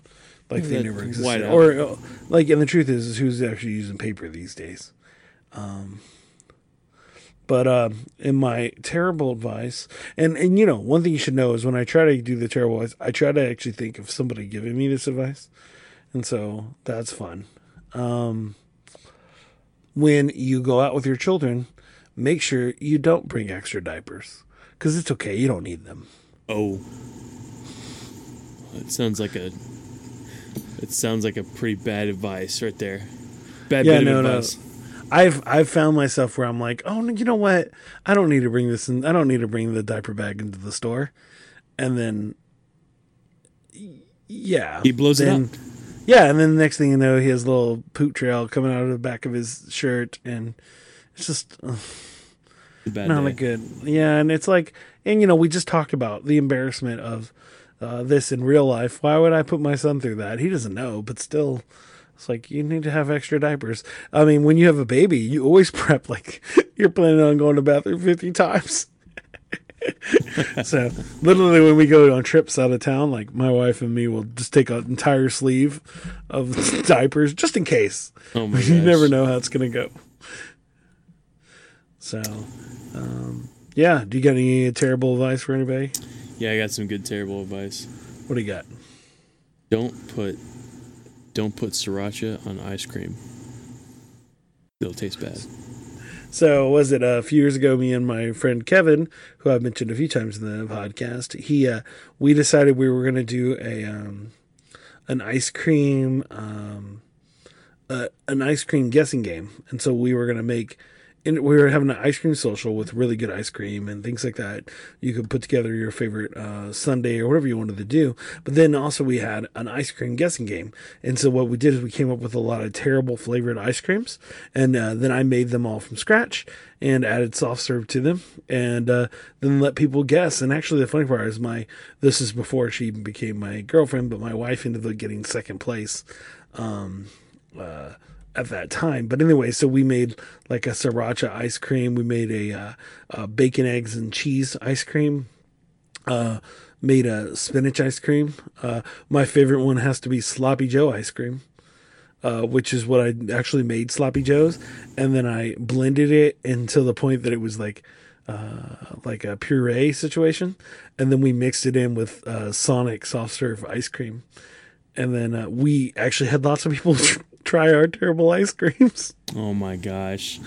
Speaker 4: like they
Speaker 3: That-
Speaker 4: never
Speaker 3: why
Speaker 4: existed.
Speaker 3: not?
Speaker 4: Or uh, like, and the truth is, is who's actually using paper these days. Um, but um, in my terrible advice, and and you know, one thing you should know is when I try to do the terrible advice, I try to actually think of somebody giving me this advice, and so that's fun. Um, when you go out with your children, make sure you don't bring extra diapers because it's okay. You don't need them.
Speaker 3: Oh. It sounds like a. It sounds like a pretty bad advice right there. Bad
Speaker 4: Yeah,
Speaker 3: bit of
Speaker 4: no.
Speaker 3: advice.
Speaker 4: I've I've found myself where I'm like, oh, you know what? I don't need to bring this in. I don't need to bring the diaper bag into the store, and then, yeah,
Speaker 3: He blows it
Speaker 4: then,
Speaker 3: up.
Speaker 4: Yeah, and then the next thing you know, he has a little poop trail coming out of the back of his shirt, and it's just
Speaker 3: bad
Speaker 4: not
Speaker 3: day.
Speaker 4: a good. Yeah, and it's like, and you know, we just talked about the embarrassment of uh, this in real life. Why would I put my son through that? He doesn't know, but still, it's like you need to have extra diapers. I mean, when you have a baby, you always <laughs> prep like you're planning on going to the bathroom fifty times. <laughs> so literally, when we go on trips out of town, like my wife and me will just take an entire sleeve of <laughs> diapers just in case.
Speaker 3: Oh my
Speaker 4: you
Speaker 3: gosh.
Speaker 4: never know how it's gonna go. So, um, yeah. Do you got any terrible advice for anybody?
Speaker 3: Yeah, I got some good terrible advice.
Speaker 4: What do you got?
Speaker 3: Don't put don't put sriracha on ice cream. It'll taste bad.
Speaker 4: So was it a few years ago? Me and my friend Kevin, who I've mentioned a few times in the podcast, he uh, we decided we were going to do a um, an ice cream um, uh, an ice cream guessing game, and so we were going to make. And we were having an ice cream social with really good ice cream and things like that. You could put together your favorite uh, Sunday or whatever you wanted to do. But then also we had an ice cream guessing game. And so what we did is we came up with a lot of terrible flavored ice creams, and uh, then I made them all from scratch and added soft serve to them, and uh, then let people guess. And actually, the funny part is my this is before she even became my girlfriend, but my wife ended up getting second place. Um, uh, at that time. But anyway, so we made like a sriracha ice cream. We made a, uh, uh bacon, eggs, and cheese ice cream. Uh, made a spinach ice cream. Uh, my favorite one has to be sloppy Joe ice cream. Uh, which is what I actually made sloppy joes, and then I blended it until the point that it was like, uh, like a puree situation, and then we mixed it in with uh, Sonic soft serve ice cream, and then uh, we actually had lots of people <laughs> try our terrible ice creams, <laughs>
Speaker 3: Oh my gosh.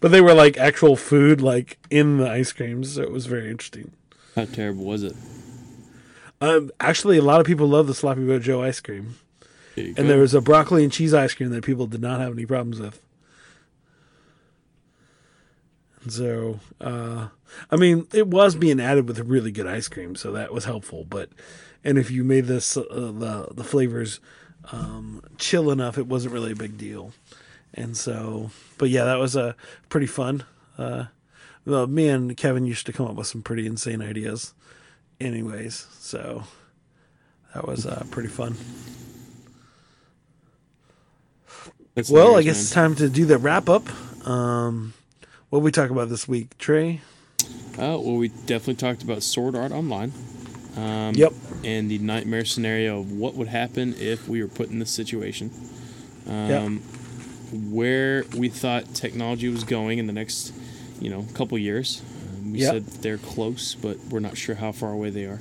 Speaker 4: but they were like actual food, like in the ice creams, so it was very interesting.
Speaker 3: How terrible was it?
Speaker 4: Um, actually, a lot of people love the sloppy Joe ice cream.
Speaker 3: There
Speaker 4: And there was a broccoli and cheese ice cream that people did not have any problems with. And so, uh, I mean, it was being added with a really good ice cream, so that was helpful. But, and if you made this uh, the the flavors um, chill enough, it wasn't really a big deal. And so, but yeah, that was a uh, pretty fun. Uh,
Speaker 5: well, me and Kevin used to come up with some pretty insane ideas. Anyways, so that was uh, pretty fun.
Speaker 3: That's
Speaker 5: Well, I
Speaker 3: hilarious,
Speaker 5: guess it's time to do the wrap up. Um, what we talk about this week, Trey?
Speaker 3: man. Uh, well, we definitely talked about Sword Art Online. Um,
Speaker 5: Yep.
Speaker 3: And the nightmare scenario of what would happen if we were put in this situation. Um, Where we thought technology was going in the next, you know, couple years. Um, we
Speaker 5: Yep.
Speaker 3: said they're close, but we're not sure how far away they are.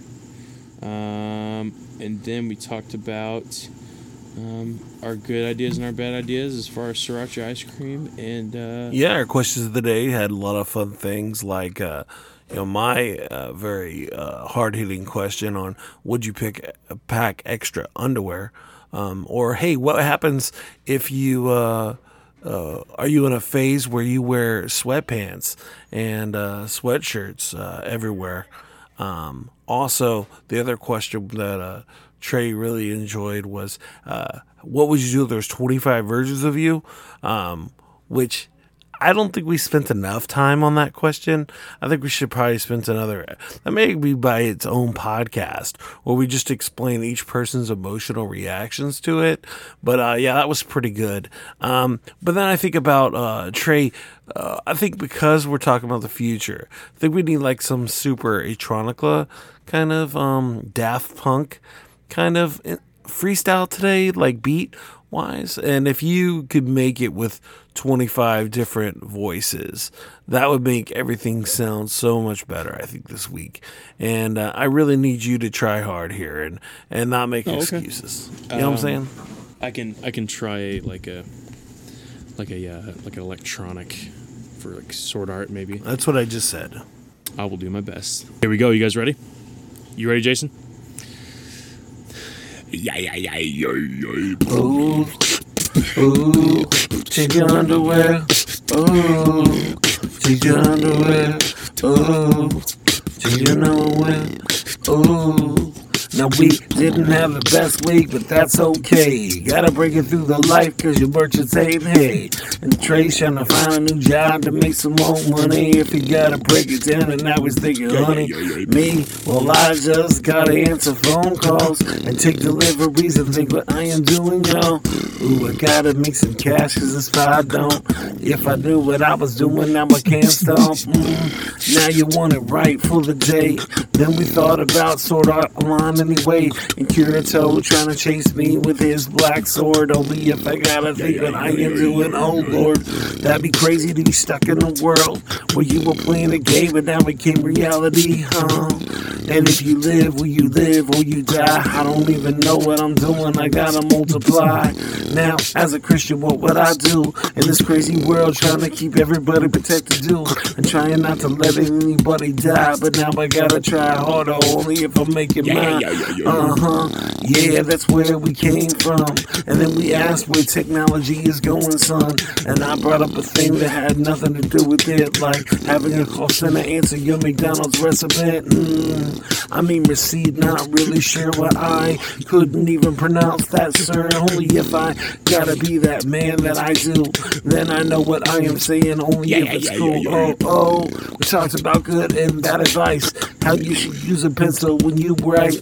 Speaker 3: Um, and then we talked about um, our good ideas and our bad ideas as far as sriracha ice cream and uh,
Speaker 4: Yeah, our questions of the day had a lot of fun things like, uh, you know, my uh, very uh, hard hitting question on would you pick a pack extra underwear, um, or hey, what happens if you uh, uh, are you in a phase where you wear sweatpants and uh, sweatshirts uh, everywhere? Um, also, the other question that Trey really enjoyed was, "What would you do if there's 25 versions of you?" Um, which I don't think we spent enough time on that question. I think we should probably spend another. That may be by its own podcast, where we just explain each person's emotional reactions to it. But uh, yeah, that was pretty good. Um, but then I think about uh, Trey. Uh, I think because we're talking about the future, I think we need like some super electronica kind of um, Daft Punk kind of eh, freestyle today, like beat wise. And if you could make it with 25 different voices, that would make everything sound so much better, I think, this week. And uh, I really need you to try hard here and, and not make
Speaker 3: Oh, okay.
Speaker 4: excuses. You know what I'm saying?
Speaker 3: I can I can try like a like a uh, like an electronic for like sword art maybe.
Speaker 4: That's what I just said.
Speaker 3: I will do my best. Here we go. You guys ready? You ready, Jason? Yeah, yeah, yeah, yeah, yeah.
Speaker 4: Ooh, ooh, take your underwear. Ooh, take your underwear. Ooh, take your underwear. Ooh. Now we didn't have the best week, but that's okay. Gotta break it through the life cause your merchants ain't hey. And Trey's trying to find a new job to make some more money. If he gotta break it down and now he's thinking, honey, me, well I just gotta answer phone calls and take deliveries and think what I am doing, yo. Ooh, I gotta make some cash cause if I don't, if I knew what I was doing, now I can't stop. Mm, now you want it right for the day. Then we thought about Sword Art Online anyway. And Kirito trying to chase me with his black sword. Only if I gotta think what I am doing. Oh Lord, that'd be crazy to be stuck in a world where you were playing a game and now became reality, huh? And if you live, will you live or you die? I don't even know what I'm doing. I gotta multiply. Now, as a Christian, what would I do in this crazy world trying to keep everybody protected? Do and trying not to let anybody die. But now I gotta try harder, only if I make it mine. Uh huh. Yeah, that's where we came from. And then we asked where technology is going, son. And I brought up a thing that had nothing to do with it, like having a call center answer your McDonald's recipe. Mm, I mean, receipt, not really sure what I couldn't even pronounce that, sir. Only if I gotta be that man that I do, then I know what I am saying. Only if it's cool. Oh, oh, we talked about good and bad advice. How you should use a pencil when you write.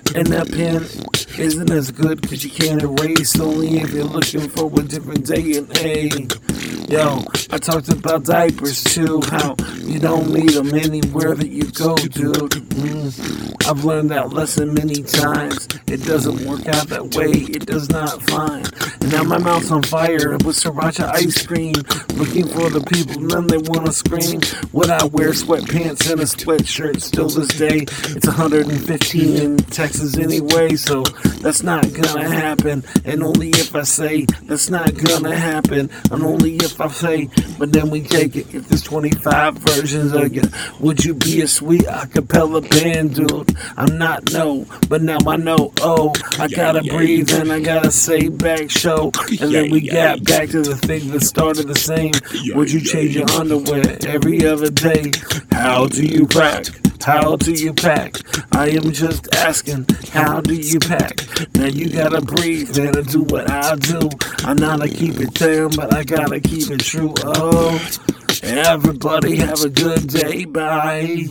Speaker 4: And that pen isn't as good because you can't erase only if you're looking for a different day and age. Yo, I talked about diapers too, how you don't need them anywhere that you go, dude. Mm, I've learned that lesson many times. It doesn't work out that way, it does not find. Now my mouth's on fire with sriracha ice cream. Looking for the people, none they wanna scream. Would I wear sweatpants and a sweatshirt still this day? It's 115 in Texas anyway, so that's not gonna happen. And only if I say that's not gonna happen, and only if I say, but then we take it. If there's 25 versions of it, would you be a sweet acapella band, dude? I'm not no, but now I know. Oh, I gotta breathe and I gotta say back show, and then we got back to the thing that started the same. Would you change your underwear every other day? How do you pack? How do you pack? I am just asking, how do you pack? Now you gotta breathe and do what I do. I'm not to keep it down, but I gotta keep it true. Oh,
Speaker 2: Everybody have a good day. Bye.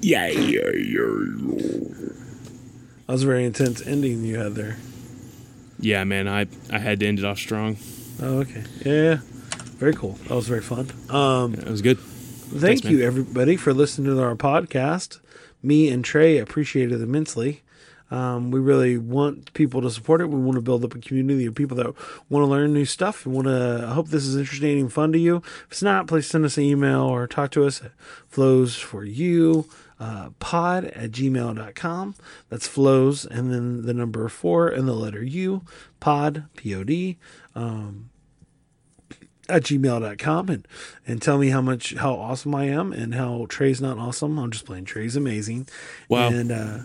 Speaker 3: Yeah, yeah, yeah.
Speaker 4: That was a very intense ending you had there.
Speaker 3: Yeah, man, I I had to end it off strong.
Speaker 4: Oh, okay. Yeah. Very cool. That was very fun. Um,
Speaker 3: It was good.
Speaker 4: thank
Speaker 3: Thanks, man.
Speaker 4: you, everybody, for listening to our podcast. Me and Trey appreciate it immensely. Um, we really want people to support it. We want to build up a community of people that want to learn new stuff and want to. I hope this is interesting and fun to you. If it's not, please send us an email or talk to us at flows for you uh, pod at gmail.com. That's flows and then the number four and the letter U pod P O D. Um, at gmail.com and, and tell me how much how awesome I am and how Trey's not awesome. I'm just playing Trey's amazing.
Speaker 3: Wow.
Speaker 4: And uh,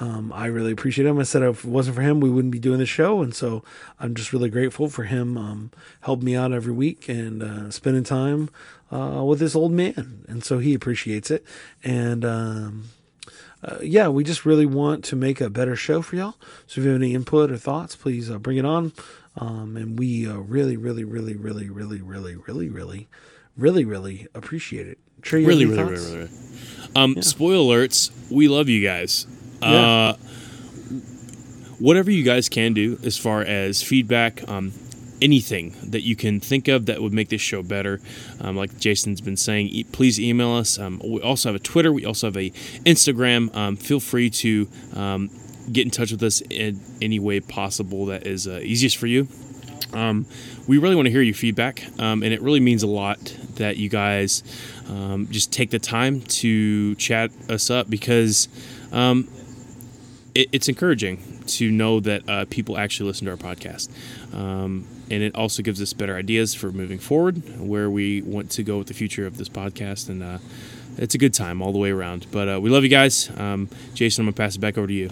Speaker 4: um, I really appreciate him. I said if it wasn't for him, we wouldn't be doing the show. And so I'm just really grateful for him um, helping me out every week and uh, spending time uh, with this old man. And so he appreciates it. And um, uh, yeah, we just really want to make a better show for y'all. So if you have any input or thoughts, please uh, bring it on. Um, and we uh, really, really, really, really, really, really, really, really, really, really appreciate it. Trey, have
Speaker 3: Really, really, really, really. Um, Spoiler alerts. We love you guys.
Speaker 4: Yeah.
Speaker 3: Uh, whatever you guys can do as far as feedback, um, anything that you can think of that would make this show better, um, like Jason's been saying, e- please email us. Um, we also have a Twitter. We also have a Instagram. Um, feel free to um, get in touch with us in any way possible that is uh, easiest for you. Um, we really want to hear your feedback, um, and it really means a lot that you guys um, just take the time to chat us up because um, it, it's encouraging to know that uh, people actually listen to our podcast. Um, and it also gives us better ideas for moving forward, where we want to go with the future of this podcast. And uh, it's a good time all the way around. But uh, we love you guys. Um, Jason, I'm going to pass it back over to you.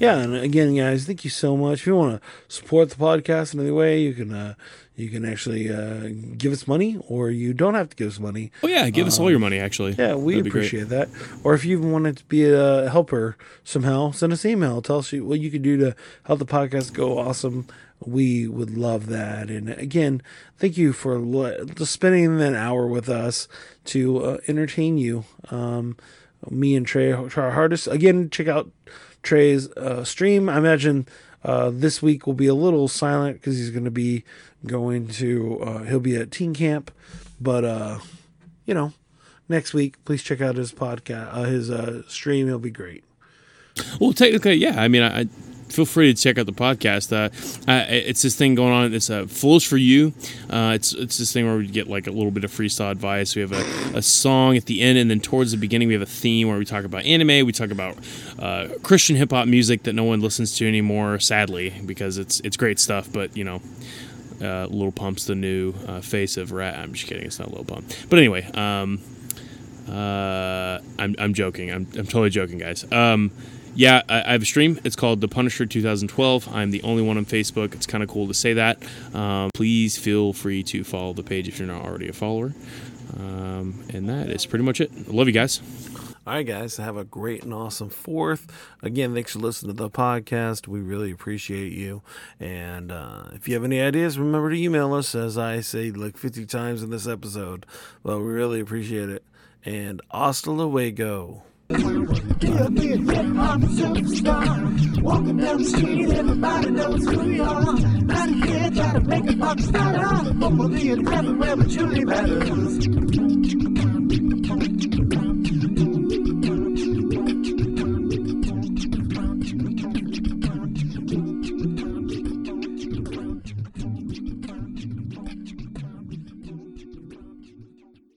Speaker 4: Yeah, and again, guys, thank you so much. If you want to support the podcast in any way, you can uh, you can actually uh, give us money, or you don't have to give us money.
Speaker 3: Oh, yeah, give us all your money, actually.
Speaker 4: Um, Yeah, we
Speaker 3: That'd
Speaker 4: appreciate that. Or if you even wanted to be a helper somehow, send us an email. Tell us what you could do to help the podcast go awesome. We would love that. And again, thank you for just spending an hour with us to uh, entertain you. Um, me and Trey try our hardest. Again, check out Trey's uh, stream. I imagine uh, this week will be a little silent because he's going to be going to, uh, he'll be at teen camp. But, uh, you know, next week, please check out his podcast, uh, his uh, stream. It'll be great.
Speaker 3: Well, technically, yeah. I mean, I feel free to check out the podcast. Uh, it's this thing going on. It's uh, flows for you. Uh, it's it's this thing where we get like a little bit of freestyle advice. We have a, a song at the end, and then towards the beginning, we have a theme where we talk about anime. We talk about uh, Christian hip hop music that no one listens to anymore, sadly, because it's it's great stuff. But you know. Uh, Lil Pump's the new uh, face of Rat. I'm just kidding. It's not Little Pump. But anyway, um, uh, I'm, I'm joking. I'm, I'm totally joking, guys. Um, yeah, I, have a stream. It's called The Punisher 2012. I'm the only one on Facebook. It's kind of cool to say that. Um, please feel free to follow the page if you're not already a follower. Um, and that is pretty much it. I love you guys.
Speaker 2: All right, guys, have a great and awesome fourth. Again, thanks for listening to the podcast. We really appreciate you. And uh, if you have any ideas, remember to email us, as I say like 50 times in this episode. Well, we really appreciate it. And hasta luego.
Speaker 1: Me I'm superstar. Walking down the street, everybody knows who we are. Not a kid trying to make a pop star. I'm be in heaven where rabbit, truly matters.